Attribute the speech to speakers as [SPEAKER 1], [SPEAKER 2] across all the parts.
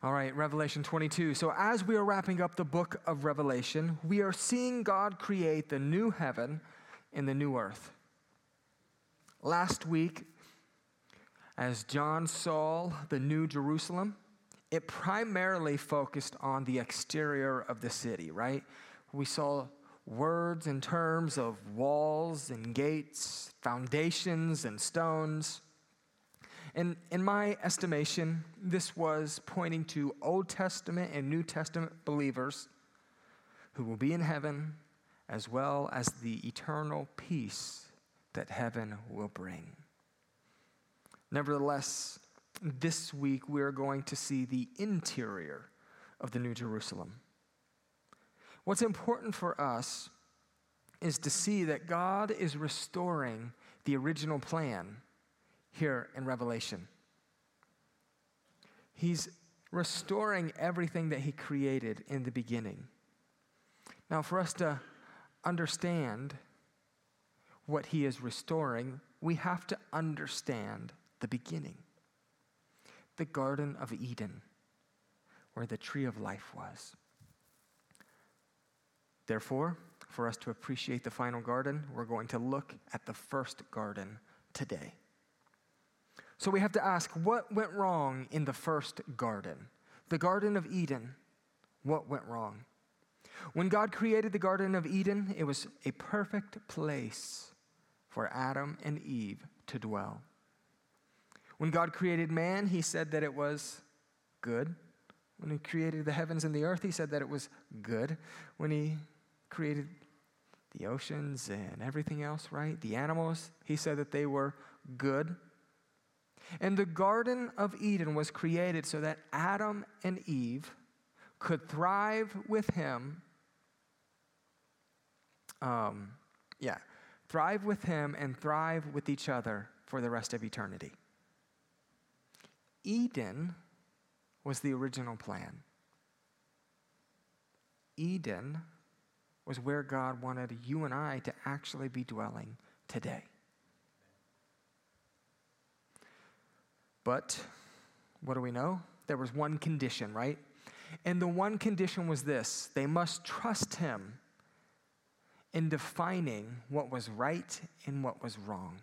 [SPEAKER 1] All right, Revelation 22. So, as we are wrapping up the book of Revelation, we are seeing God create the new heaven and the new earth. Last week, as John saw the new Jerusalem, it primarily focused on the exterior of the city, right? We saw words in terms of walls and gates, foundations and stones. And in my estimation, this was pointing to Old Testament and New Testament believers who will be in heaven, as well as the eternal peace that heaven will bring. Nevertheless, this week we're going to see the interior of the New Jerusalem. What's important for us is to see that God is restoring the original plan here in Revelation. He's restoring everything that He created in the beginning. Now, for us to understand what He is restoring, we have to understand the beginning the Garden of Eden, where the tree of life was. Therefore, for us to appreciate the final garden, we're going to look at the first garden today. So we have to ask what went wrong in the first garden? The Garden of Eden. What went wrong? When God created the Garden of Eden, it was a perfect place for Adam and Eve to dwell. When God created man, he said that it was good. When he created the heavens and the earth, he said that it was good. When he created the oceans and everything else, right? The animals, he said that they were good. And the Garden of Eden was created so that Adam and Eve could thrive with him. Um, yeah, thrive with him and thrive with each other for the rest of eternity. Eden was the original plan. Eden was where God wanted you and I to actually be dwelling today. But what do we know? There was one condition, right? And the one condition was this they must trust him in defining what was right and what was wrong.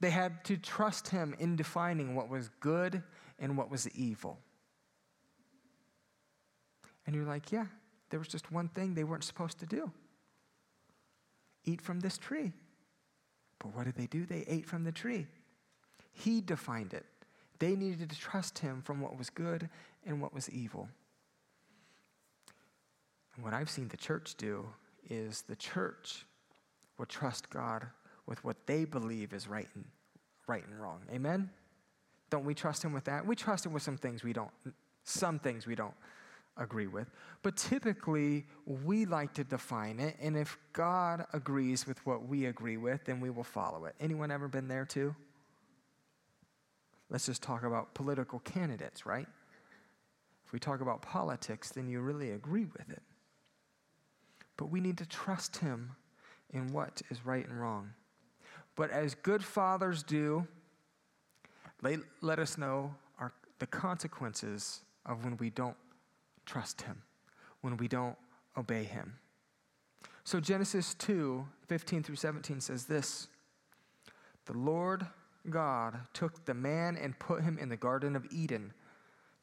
[SPEAKER 1] They had to trust him in defining what was good and what was evil. And you're like, yeah, there was just one thing they weren't supposed to do eat from this tree. But what did they do? They ate from the tree. He defined it. They needed to trust him from what was good and what was evil. And what I've seen the church do is the church will trust God with what they believe is right and, right and wrong. Amen? Don't we trust him with that? We trust him with some things we don't, some things we don't agree with. But typically, we like to define it, and if God agrees with what we agree with, then we will follow it. Anyone ever been there too? Let's just talk about political candidates, right? If we talk about politics, then you really agree with it. But we need to trust Him in what is right and wrong. But as good fathers do, they let us know our, the consequences of when we don't trust Him, when we don't obey Him. So Genesis 2 15 through 17 says this The Lord God took the man and put him in the Garden of Eden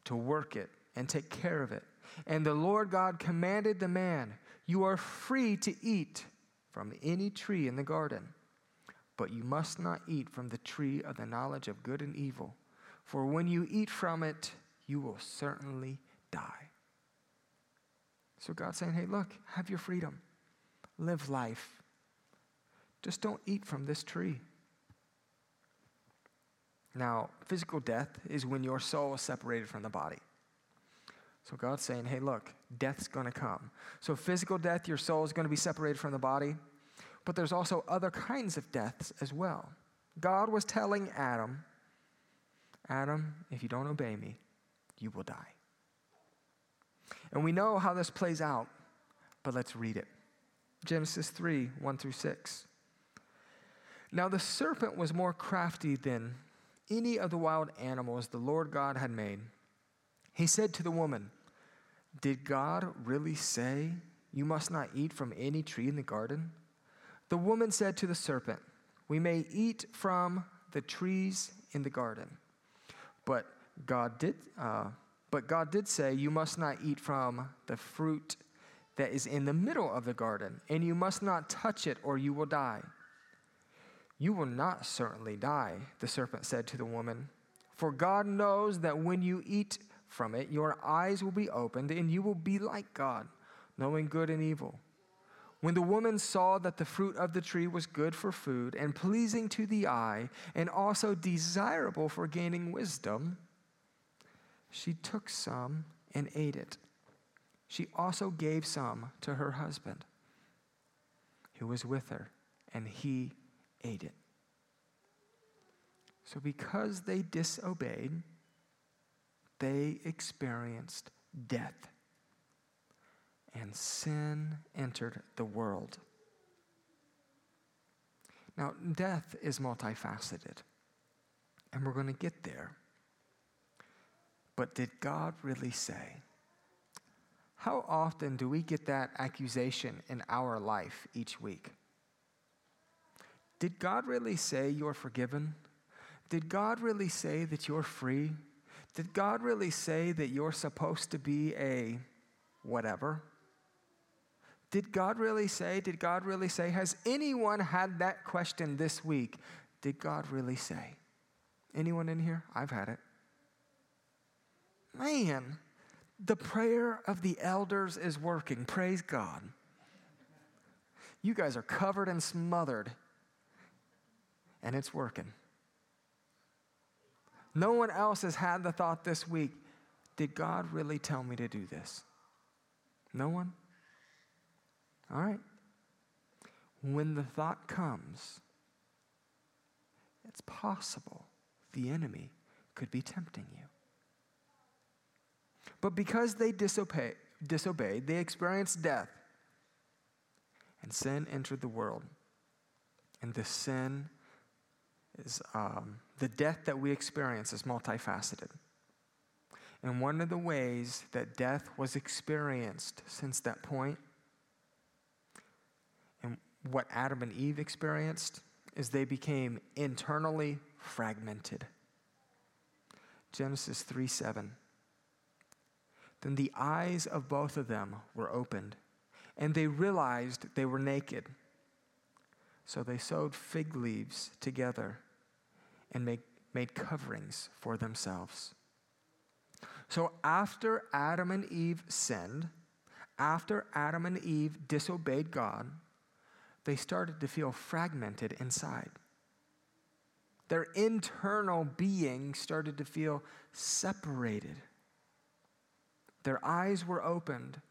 [SPEAKER 1] to work it and take care of it. And the Lord God commanded the man, You are free to eat from any tree in the garden, but you must not eat from the tree of the knowledge of good and evil, for when you eat from it, you will certainly die. So God's saying, Hey, look, have your freedom, live life. Just don't eat from this tree. Now, physical death is when your soul is separated from the body. So God's saying, hey, look, death's going to come. So, physical death, your soul is going to be separated from the body, but there's also other kinds of deaths as well. God was telling Adam, Adam, if you don't obey me, you will die. And we know how this plays out, but let's read it. Genesis 3 1 through 6. Now the serpent was more crafty than any of the wild animals the Lord God had made. He said to the woman, Did God really say you must not eat from any tree in the garden? The woman said to the serpent, We may eat from the trees in the garden. But God did, uh, but God did say, You must not eat from the fruit that is in the middle of the garden, and you must not touch it, or you will die. You will not certainly die, the serpent said to the woman. For God knows that when you eat from it, your eyes will be opened, and you will be like God, knowing good and evil. When the woman saw that the fruit of the tree was good for food, and pleasing to the eye, and also desirable for gaining wisdom, she took some and ate it. She also gave some to her husband, who was with her, and he ate it. So, because they disobeyed, they experienced death. And sin entered the world. Now, death is multifaceted, and we're going to get there. But did God really say? How often do we get that accusation in our life each week? Did God really say you're forgiven? Did God really say that you're free? Did God really say that you're supposed to be a whatever? Did God really say? Did God really say? Has anyone had that question this week? Did God really say? Anyone in here? I've had it. Man, the prayer of the elders is working. Praise God. You guys are covered and smothered and it's working. No one else has had the thought this week did God really tell me to do this? No one? All right. When the thought comes, it's possible the enemy could be tempting you. But because they disobey, disobeyed, they experienced death. And sin entered the world. And the sin is um, the death that we experience is multifaceted. And one of the ways that death was experienced since that point, and what Adam and Eve experienced, is they became internally fragmented. Genesis 3 7. Then the eyes of both of them were opened, and they realized they were naked. So they sewed fig leaves together and make, made coverings for themselves. So after Adam and Eve sinned, after Adam and Eve disobeyed God, they started to feel fragmented inside. Their internal being started to feel separated. Their eyes were opened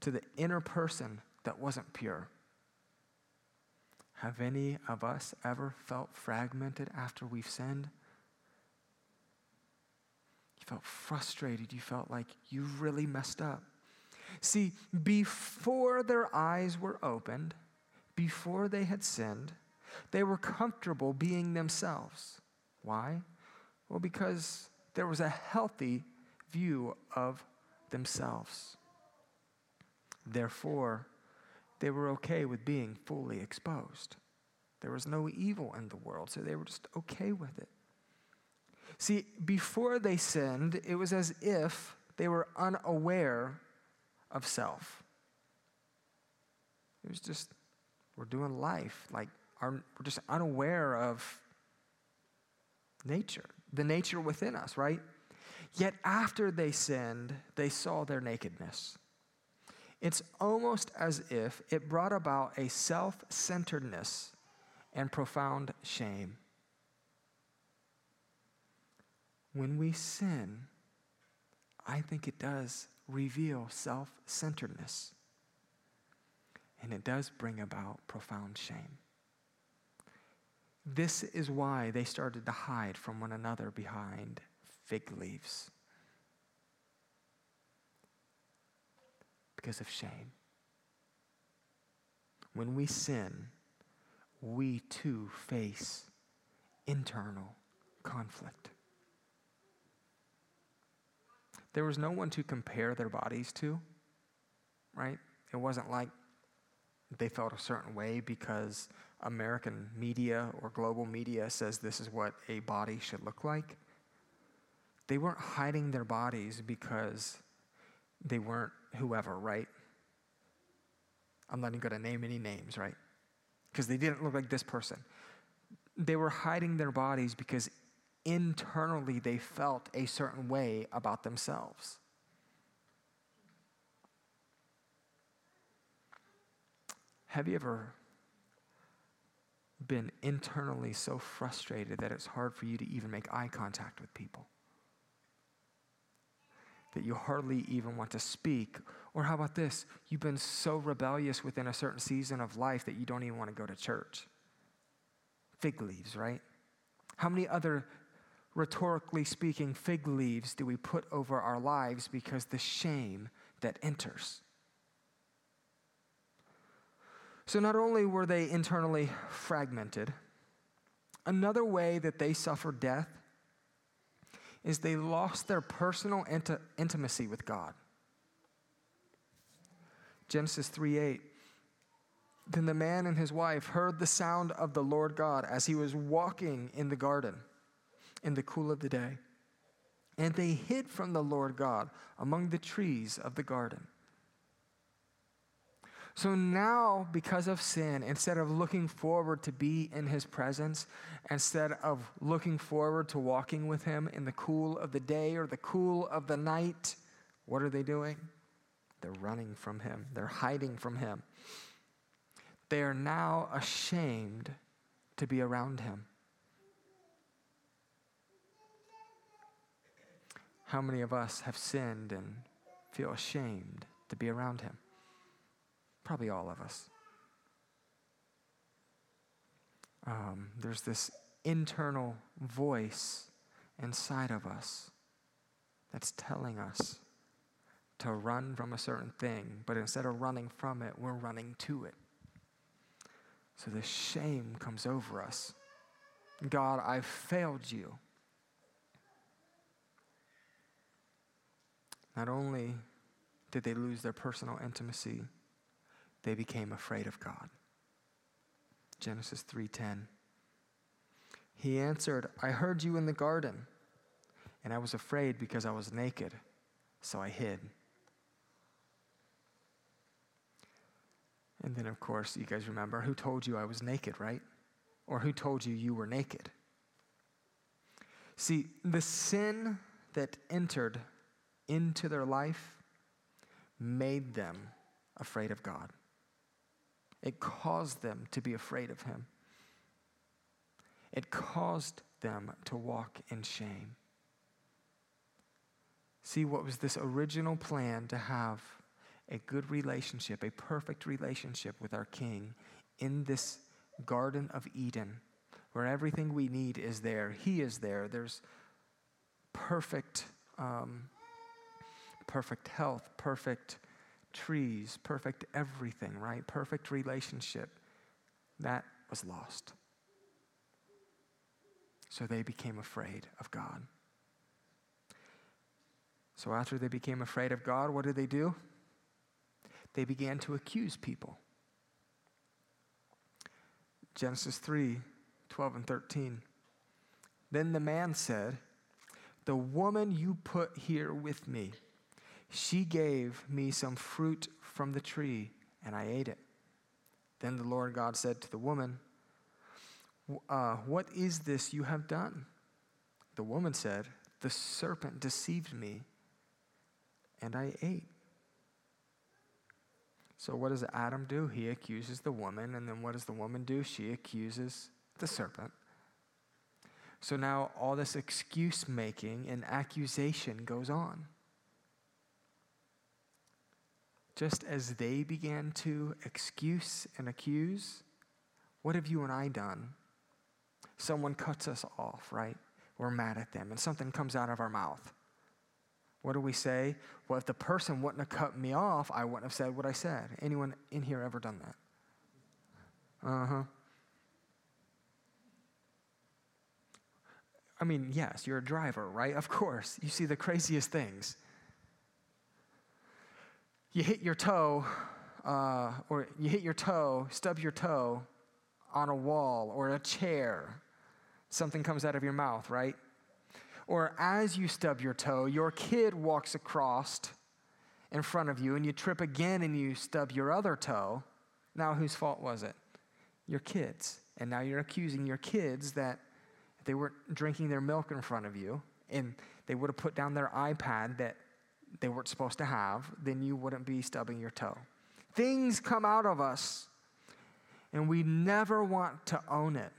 [SPEAKER 1] to the inner person that wasn't pure. Have any of us ever felt fragmented after we've sinned? You felt frustrated. You felt like you really messed up. See, before their eyes were opened, before they had sinned, they were comfortable being themselves. Why? Well, because there was a healthy view of themselves. Therefore, they were okay with being fully exposed. There was no evil in the world, so they were just okay with it. See, before they sinned, it was as if they were unaware of self. It was just, we're doing life. Like, our, we're just unaware of nature, the nature within us, right? Yet after they sinned, they saw their nakedness. It's almost as if it brought about a self centeredness and profound shame. When we sin, I think it does reveal self centeredness. And it does bring about profound shame. This is why they started to hide from one another behind fig leaves. Because of shame. When we sin, we too face internal conflict. there was no one to compare their bodies to, right? It wasn't like they felt a certain way because American media or global media says this is what a body should look like. They weren't hiding their bodies because they weren't whoever, right? I'm not even going to name any names, right? Because they didn't look like this person. They were hiding their bodies because internally they felt a certain way about themselves. Have you ever been internally so frustrated that it's hard for you to even make eye contact with people? That you hardly even want to speak? Or how about this? You've been so rebellious within a certain season of life that you don't even want to go to church. Fig leaves, right? How many other, rhetorically speaking, fig leaves do we put over our lives because the shame that enters? So, not only were they internally fragmented, another way that they suffered death is they lost their personal int- intimacy with God. Genesis 3 8. Then the man and his wife heard the sound of the Lord God as he was walking in the garden in the cool of the day. And they hid from the Lord God among the trees of the garden. So now, because of sin, instead of looking forward to be in his presence, instead of looking forward to walking with him in the cool of the day or the cool of the night, what are they doing? They're running from him, they're hiding from him. They are now ashamed to be around him. How many of us have sinned and feel ashamed to be around him? Probably all of us. Um, there's this internal voice inside of us that's telling us to run from a certain thing, but instead of running from it, we're running to it. So the shame comes over us. God, I've failed you. Not only did they lose their personal intimacy, they became afraid of God. Genesis 3:10. He answered, "I heard you in the garden, and I was afraid because I was naked, so I hid." And then of course, you guys remember who told you I was naked, right? Or who told you you were naked? See, the sin that entered into their life made them afraid of God. It caused them to be afraid of him. It caused them to walk in shame. See, what was this original plan to have a good relationship, a perfect relationship with our King in this Garden of Eden, where everything we need is there. He is there. There's perfect, um, perfect health, perfect trees, perfect everything, right? Perfect relationship. That was lost. So they became afraid of God. So after they became afraid of God, what did they do? They began to accuse people. Genesis 3 12 and 13. Then the man said, The woman you put here with me, she gave me some fruit from the tree, and I ate it. Then the Lord God said to the woman, uh, What is this you have done? The woman said, The serpent deceived me, and I ate. So, what does Adam do? He accuses the woman, and then what does the woman do? She accuses the serpent. So now all this excuse making and accusation goes on. Just as they began to excuse and accuse, what have you and I done? Someone cuts us off, right? We're mad at them, and something comes out of our mouth. What do we say? Well, if the person wouldn't have cut me off, I wouldn't have said what I said. Anyone in here ever done that? Uh huh. I mean, yes, you're a driver, right? Of course. You see the craziest things. You hit your toe, uh, or you hit your toe, stub your toe on a wall or a chair, something comes out of your mouth, right? Or as you stub your toe, your kid walks across in front of you and you trip again and you stub your other toe. Now, whose fault was it? Your kids. And now you're accusing your kids that they weren't drinking their milk in front of you and they would have put down their iPad that they weren't supposed to have, then you wouldn't be stubbing your toe. Things come out of us and we never want to own it.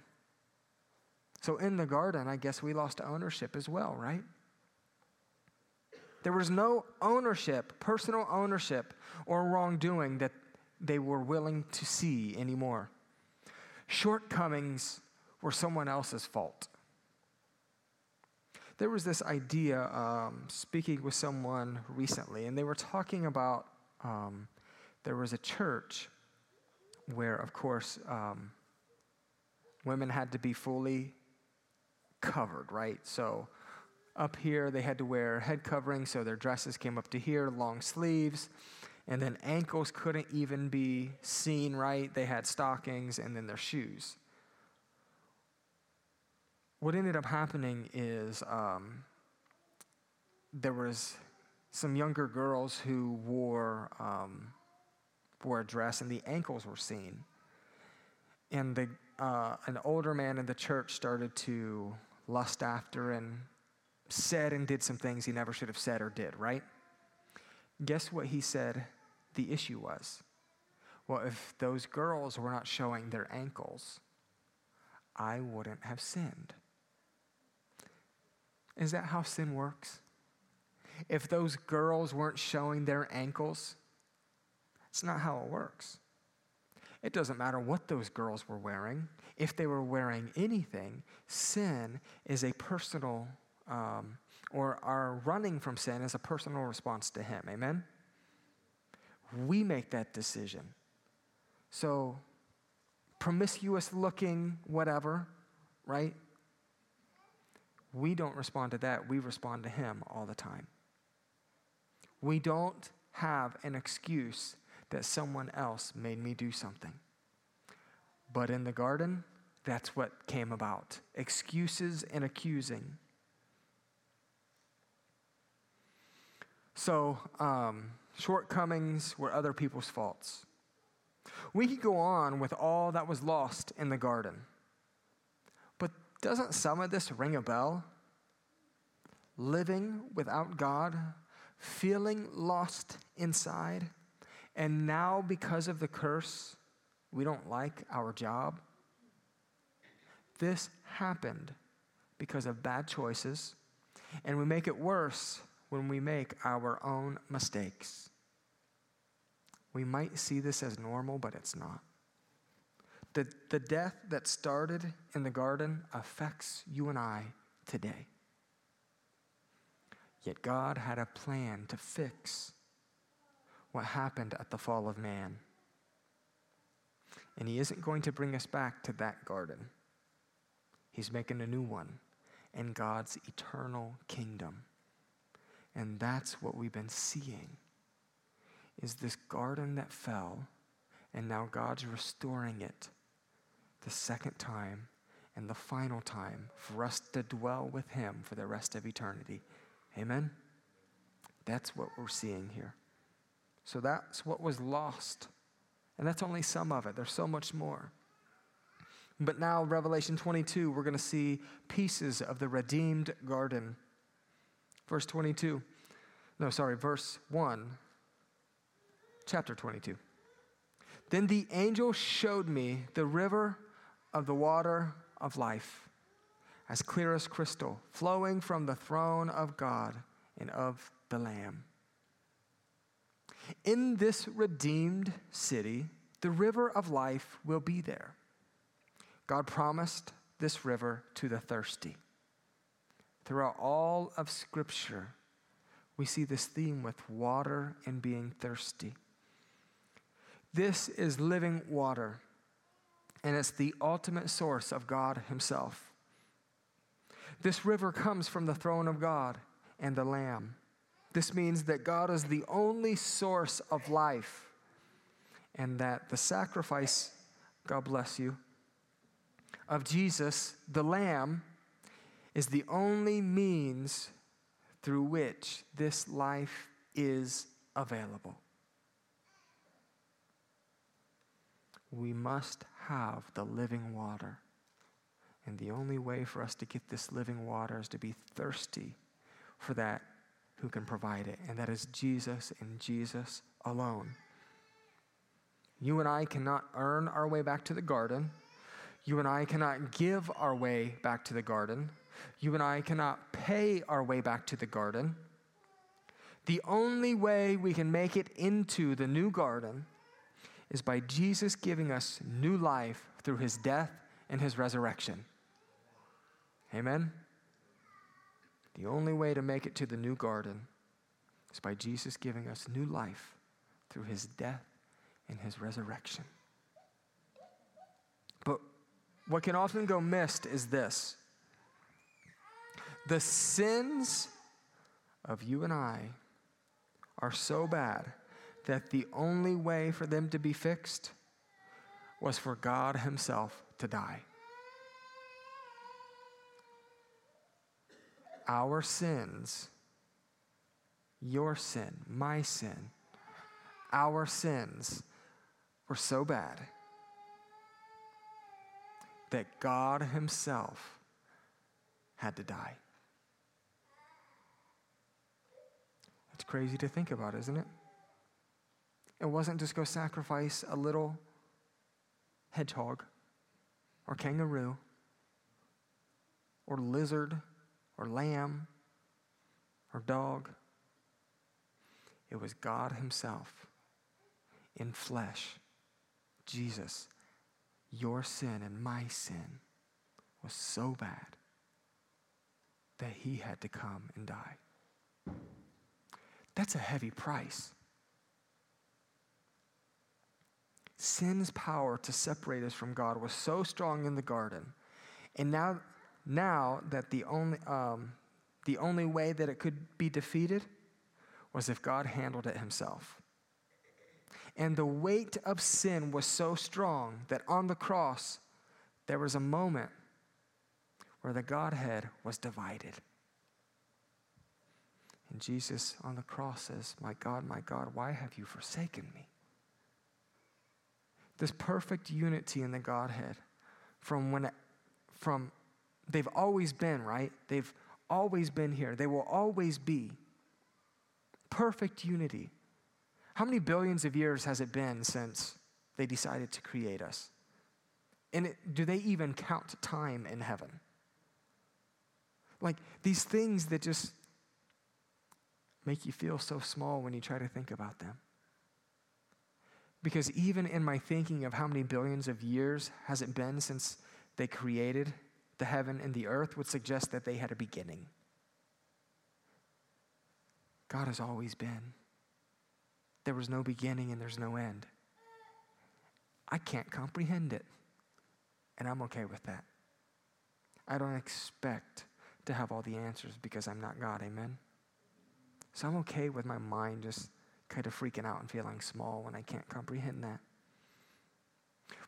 [SPEAKER 1] So in the garden, I guess we lost ownership as well, right? There was no ownership, personal ownership, or wrongdoing that they were willing to see anymore. Shortcomings were someone else's fault. There was this idea, um, speaking with someone recently, and they were talking about um, there was a church where, of course, um, women had to be fully covered, right? So up here, they had to wear head covering, so their dresses came up to here, long sleeves. And then ankles couldn't even be seen right. They had stockings and then their shoes. What ended up happening is um, there was some younger girls who wore um, wore a dress and the ankles were seen. And the, uh, an older man in the church started to lust after and said and did some things he never should have said or did, right? Guess what he said the issue was? Well, if those girls were not showing their ankles, I wouldn't have sinned. Is that how sin works? If those girls weren't showing their ankles, it's not how it works. It doesn't matter what those girls were wearing. If they were wearing anything, sin is a personal, um, or our running from sin is a personal response to Him. Amen? We make that decision. So, promiscuous looking, whatever, right? We don't respond to that. We respond to Him all the time. We don't have an excuse that someone else made me do something. But in the garden, that's what came about excuses and accusing. So, um, shortcomings were other people's faults. We could go on with all that was lost in the garden. Doesn't some of this ring a bell? Living without God, feeling lost inside. And now, because of the curse, we don't like our job. This happened because of bad choices, and we make it worse when we make our own mistakes. We might see this as normal, but it's not. The, the death that started in the garden affects you and I today. Yet God had a plan to fix what happened at the fall of man. And He isn't going to bring us back to that garden. He's making a new one in God's eternal kingdom. And that's what we've been seeing is this garden that fell and now God's restoring it the second time and the final time for us to dwell with him for the rest of eternity. Amen. That's what we're seeing here. So that's what was lost. And that's only some of it, there's so much more. But now, Revelation 22, we're going to see pieces of the redeemed garden. Verse 22. No, sorry, verse 1, chapter 22. Then the angel showed me the river of the water of life, as clear as crystal, flowing from the throne of God and of the Lamb. In this redeemed city, the river of life will be there. God promised this river to the thirsty. Throughout all of Scripture, we see this theme with water and being thirsty. This is living water, and it's the ultimate source of God Himself. This river comes from the throne of God and the Lamb. This means that God is the only source of life and that the sacrifice, God bless you, of Jesus, the Lamb, is the only means through which this life is available. We must have the living water. And the only way for us to get this living water is to be thirsty for that who can provide it, and that is Jesus and Jesus alone. You and I cannot earn our way back to the garden. You and I cannot give our way back to the garden. You and I cannot pay our way back to the garden. The only way we can make it into the new garden is by Jesus giving us new life through his death and his resurrection. Amen? The only way to make it to the new garden is by Jesus giving us new life through his death and his resurrection. But what can often go missed is this the sins of you and I are so bad that the only way for them to be fixed was for God Himself to die. Our sins, your sin, my sin, our sins were so bad that God Himself had to die. It's crazy to think about, isn't it? It wasn't just go sacrifice a little hedgehog or kangaroo or lizard or lamb or dog. It was God Himself in flesh, Jesus. Your sin and my sin was so bad that He had to come and die. That's a heavy price. Sin's power to separate us from God was so strong in the garden. And now, now that the only, um, the only way that it could be defeated was if God handled it himself. And the weight of sin was so strong that on the cross, there was a moment where the Godhead was divided. And Jesus on the cross says, My God, my God, why have you forsaken me? This perfect unity in the Godhead from when from they've always been, right? They've always been here. They will always be. Perfect unity. How many billions of years has it been since they decided to create us? And it, do they even count time in heaven? Like these things that just make you feel so small when you try to think about them. Because even in my thinking of how many billions of years has it been since they created the heaven and the earth would suggest that they had a beginning. God has always been. There was no beginning and there's no end. I can't comprehend it, and I'm okay with that. I don't expect to have all the answers because I'm not God, amen? So I'm okay with my mind just kind of freaking out and feeling small when I can't comprehend that.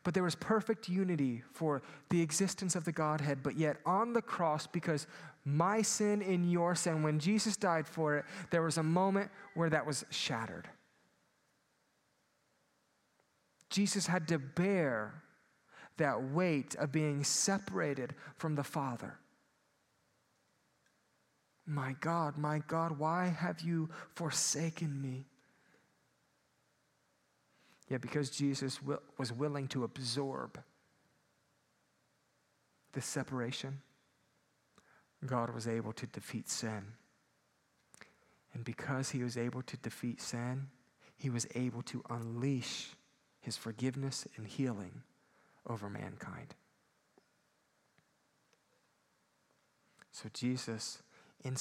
[SPEAKER 1] But there was perfect unity for the existence of the Godhead, but yet on the cross, because my sin and your sin, when Jesus died for it, there was a moment where that was shattered. Jesus had to bear that weight of being separated from the Father. My God, my God, why have you forsaken me? Yet, because Jesus was willing to absorb this separation, God was able to defeat sin. And because he was able to defeat sin, he was able to unleash his forgiveness and healing over mankind. So, Jesus, in,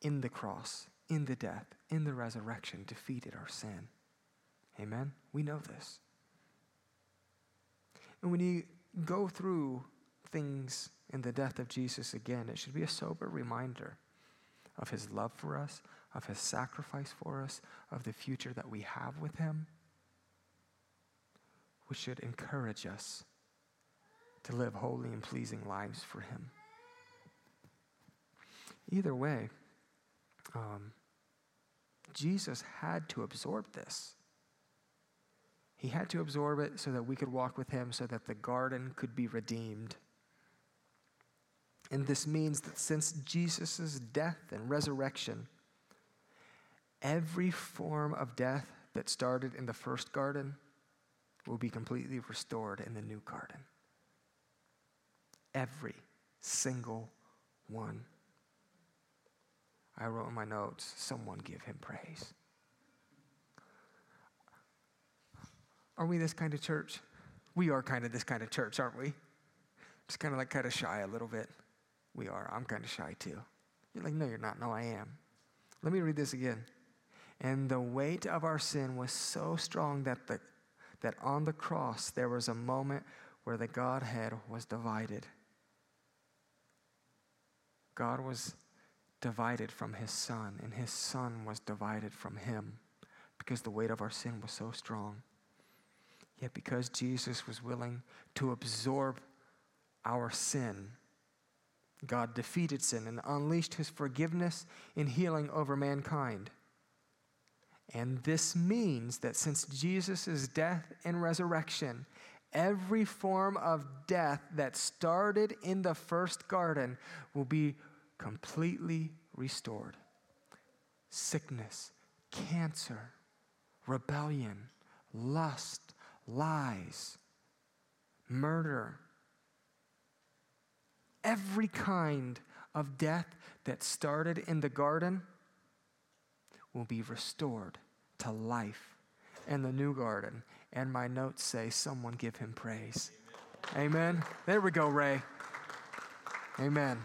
[SPEAKER 1] in the cross, in the death, in the resurrection, defeated our sin. Amen? We know this. And when you go through things in the death of Jesus again, it should be a sober reminder of his love for us, of his sacrifice for us, of the future that we have with him, which should encourage us to live holy and pleasing lives for him. Either way, um, Jesus had to absorb this. He had to absorb it so that we could walk with him, so that the garden could be redeemed. And this means that since Jesus' death and resurrection, every form of death that started in the first garden will be completely restored in the new garden. Every single one. I wrote in my notes, someone give him praise. Are we this kind of church? We are kind of this kind of church, aren't we? Just kind of like kind of shy a little bit. We are. I'm kind of shy too. You're like, no, you're not. No, I am. Let me read this again. And the weight of our sin was so strong that, the, that on the cross there was a moment where the Godhead was divided. God was divided from his son, and his son was divided from him because the weight of our sin was so strong. Yet, because Jesus was willing to absorb our sin, God defeated sin and unleashed his forgiveness and healing over mankind. And this means that since Jesus' death and resurrection, every form of death that started in the first garden will be completely restored. Sickness, cancer, rebellion, lust, lies, murder, every kind of death that started in the garden will be restored to life in the new garden. And my notes say, someone give him praise. Amen. Amen. There we go, Ray. Amen.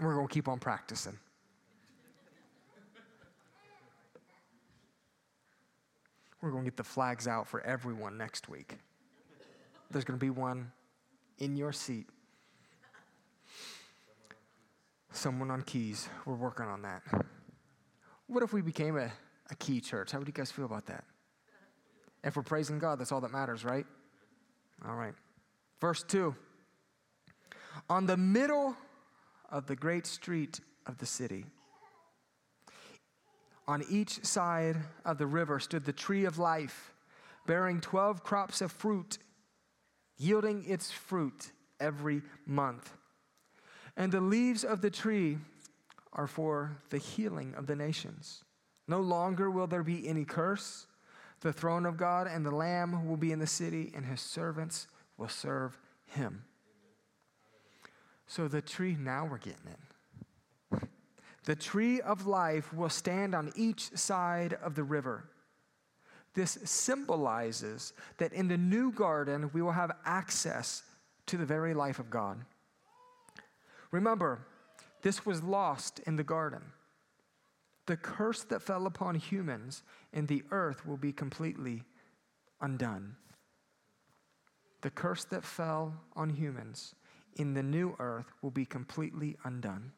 [SPEAKER 1] We're going to keep on practicing. We're going to get the flags out for everyone next week. There's going to be one in your seat. Someone on keys. We're working on that. What if we became a, a key church? How would you guys feel about that? If we're praising God, that's all that matters, right? All right. Verse 2. On the middle of the great street of the city. On each side of the river stood the tree of life, bearing 12 crops of fruit, yielding its fruit every month. And the leaves of the tree are for the healing of the nations. No longer will there be any curse. The throne of God and the Lamb will be in the city, and his servants will serve him. So the tree, now we're getting it. The tree of life will stand on each side of the river. This symbolizes that in the new garden, we will have access to the very life of God. Remember, this was lost in the garden. The curse that fell upon humans in the earth will be completely undone. The curse that fell on humans in the new earth will be completely undone.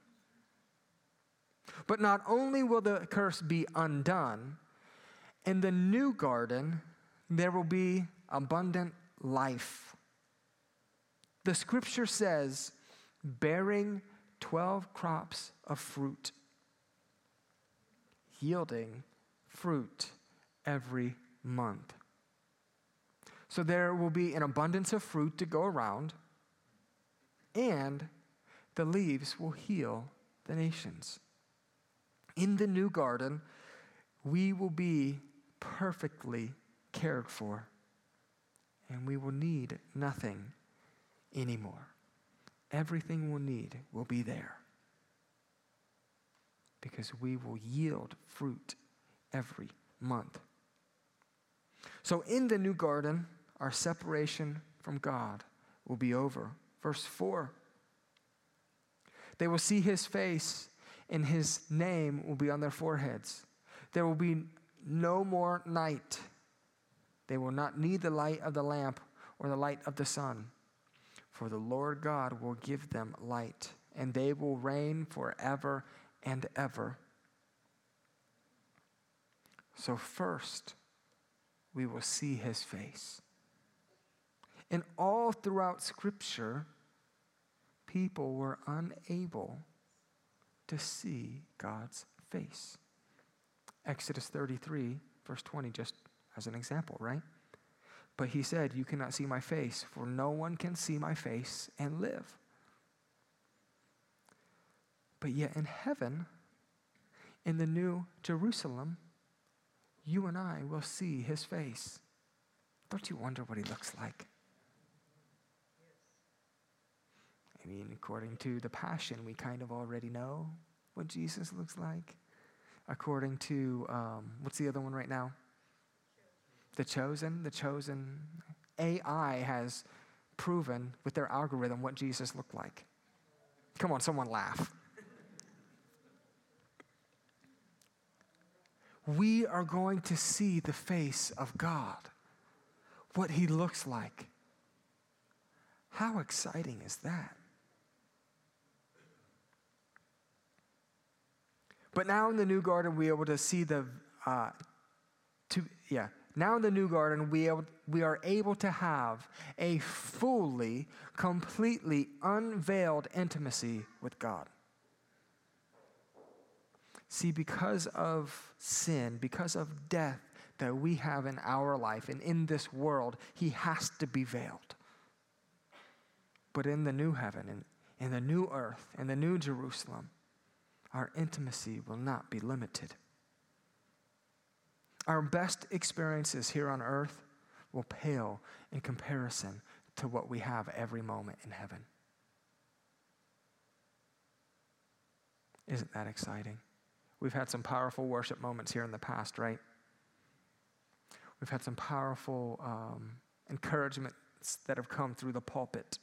[SPEAKER 1] But not only will the curse be undone, in the new garden, there will be abundant life. The scripture says, bearing 12 crops of fruit, yielding fruit every month. So there will be an abundance of fruit to go around and the leaves will heal the nations. In the new garden, we will be perfectly cared for, and we will need nothing anymore. Everything we'll need will be there because we will yield fruit every month. So, in the new garden, our separation from God will be over. Verse 4 They will see his face, and his name will be on their foreheads. There will be no more night. They will not need the light of the lamp or the light of the sun, for the Lord God will give them light, and they will reign forever and ever. So, first, we will see his face. And all throughout Scripture, people were unable to see God's face. Exodus 33, verse 20, just as an example, right? But he said, You cannot see my face, for no one can see my face and live. But yet in heaven, in the new Jerusalem, you and I will see his face. Don't you wonder what he looks like? I mean, according to the Passion, we kind of already know what Jesus looks like. According to, um, what's the other one right now? The Chosen. The Chosen. AI has proven with their algorithm what Jesus looked like. Come on, someone laugh. we are going to see the face of God, what He looks like. How exciting is that? But now in the new garden, we are able to see the, uh, to, yeah, now in the new garden, we, able, we are able to have a fully, completely unveiled intimacy with God. See, because of sin, because of death that we have in our life and in this world, he has to be veiled. But in the new heaven and in the new earth, in the new Jerusalem, our intimacy will not be limited. Our best experiences here on earth will pale in comparison to what we have every moment in heaven. Isn't that exciting? We've had some powerful worship moments here in the past, right? We've had some powerful um, encouragements that have come through the pulpit,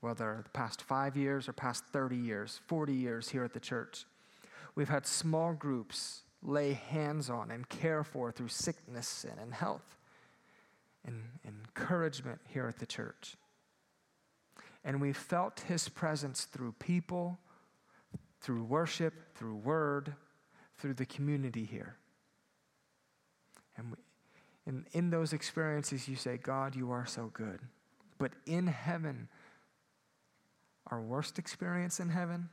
[SPEAKER 1] whether the past five years or past 30 years, 40 years here at the church. We've had small groups lay hands on and care for through sickness and in health and encouragement here at the church. And we felt his presence through people, through worship, through word, through the community here. And we, in, in those experiences, you say, God, you are so good. But in heaven, our worst experience in heaven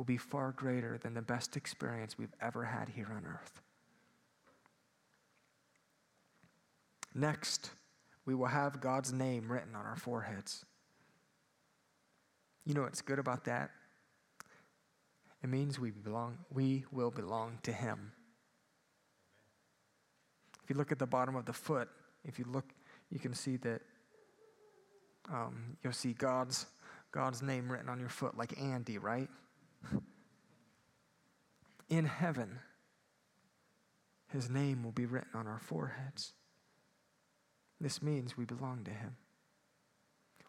[SPEAKER 1] will be far greater than the best experience we've ever had here on earth. Next, we will have God's name written on our foreheads. You know what's good about that? It means we belong, we will belong to him. If you look at the bottom of the foot, if you look, you can see that um, you'll see God's God's name written on your foot, like Andy, right? In heaven, his name will be written on our foreheads. This means we belong to him.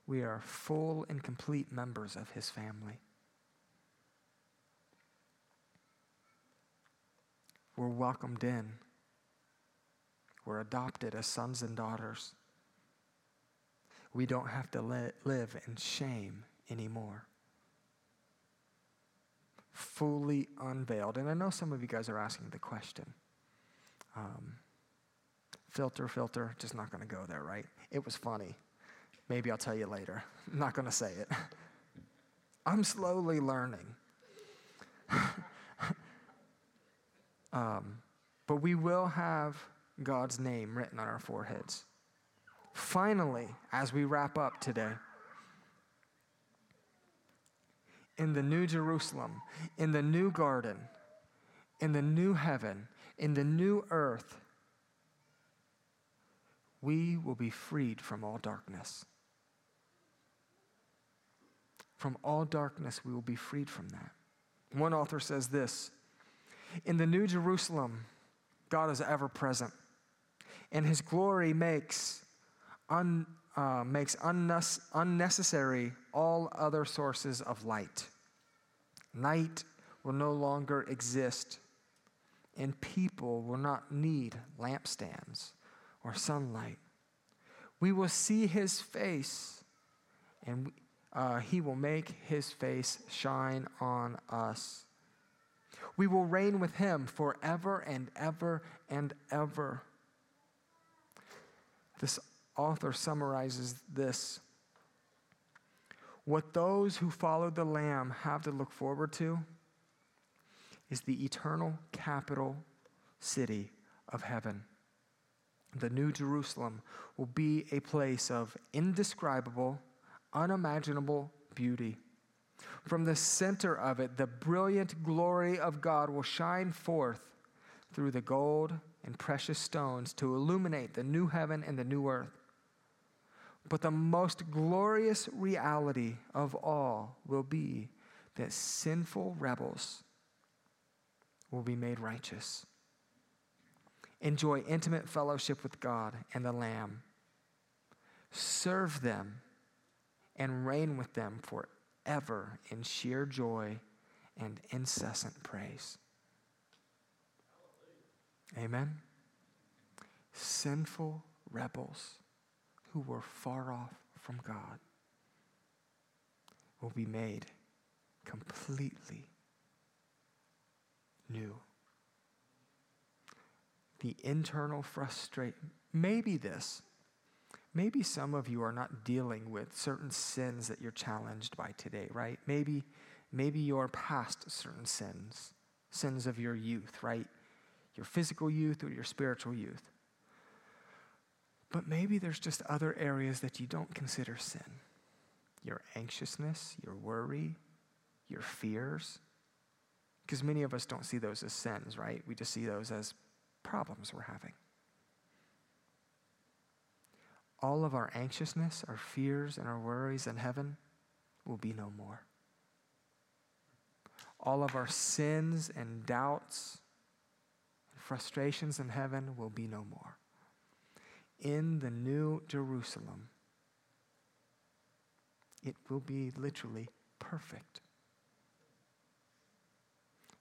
[SPEAKER 1] We are full and complete members of his family. We're welcomed in. We're adopted as sons and daughters. We don't have to li- live in shame anymore. Fully unveiled. And I know some of you guys are asking the question um, filter, filter, just not going to go there, right? It was funny. Maybe I'll tell you later. I'm not going to say it. I'm slowly learning. Um, but we will have God's name written on our foreheads. Finally, as we wrap up today, in the new Jerusalem, in the new garden, in the new heaven, in the new earth, we will be freed from all darkness. From all darkness, we will be freed from that. One author says this in the New Jerusalem, God is ever present, and his glory makes, un, uh, makes unnecessary all other sources of light. Night will no longer exist, and people will not need lampstands or sunlight. We will see his face, and uh, he will make his face shine on us We will reign with him forever and ever and ever. This author summarizes this. What those who follow the Lamb have to look forward to is the eternal capital city of heaven. The New Jerusalem will be a place of indescribable, unimaginable beauty. From the center of it, the brilliant glory of God will shine forth through the gold and precious stones to illuminate the new heaven and the new earth. But the most glorious reality of all will be that sinful rebels will be made righteous. Enjoy intimate fellowship with God and the Lamb. Serve them and reign with them forever in sheer joy and incessant praise. Amen. Sinful rebels who were far off from God will be made completely new. The internal frustration, maybe this, maybe some of you are not dealing with certain sins that you're challenged by today, right? Maybe, maybe you're past certain sins, sins of your youth, right? Your physical youth or your spiritual youth. But maybe there's just other areas that you don't consider sin your anxiousness, your worry, your fears. Because many of us don't see those as sins, right? We just see those as problems we're having. All of our anxiousness, our fears, and our worries in heaven will be no more. All of our sins and doubts and frustrations in heaven will be no more in the new Jerusalem, it will be literally perfect.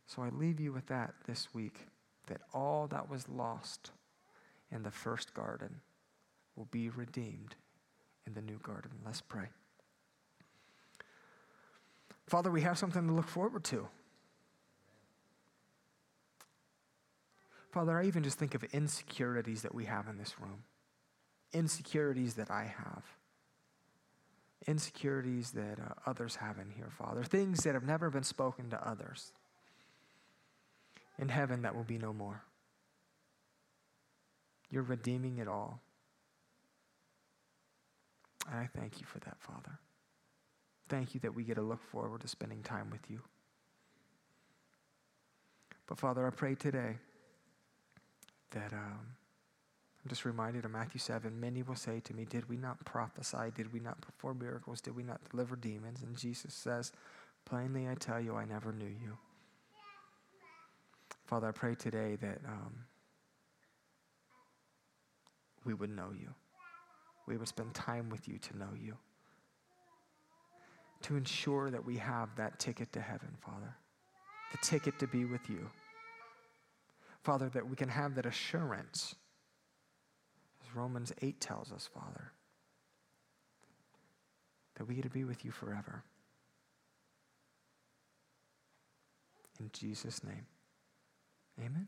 [SPEAKER 1] So I leave you with that this week that all that was lost in the first garden will be redeemed in the new garden. Let's pray. Father, we have something to look forward to. Father, I even just think of insecurities that we have in this room insecurities that I have, insecurities that uh, others have in here, Father, things that have never been spoken to others. In heaven, that will be no more. You're redeeming it all. And I thank you for that, Father. Thank you that we get to look forward to spending time with you. But Father, I pray today that um, I'm just reminded of Matthew 7. Many will say to me, Did we not prophesy? Did we not perform miracles? Did we not deliver demons? And Jesus says, Plainly I tell you, I never knew you. Father, I pray today that um, we would know you. We would spend time with you to know you. To ensure that we have that ticket to heaven, Father. The ticket to be with you. Father, that we can have that assurance Romans 8 tells us, Father, that we get to be with you forever. In Jesus' name, amen.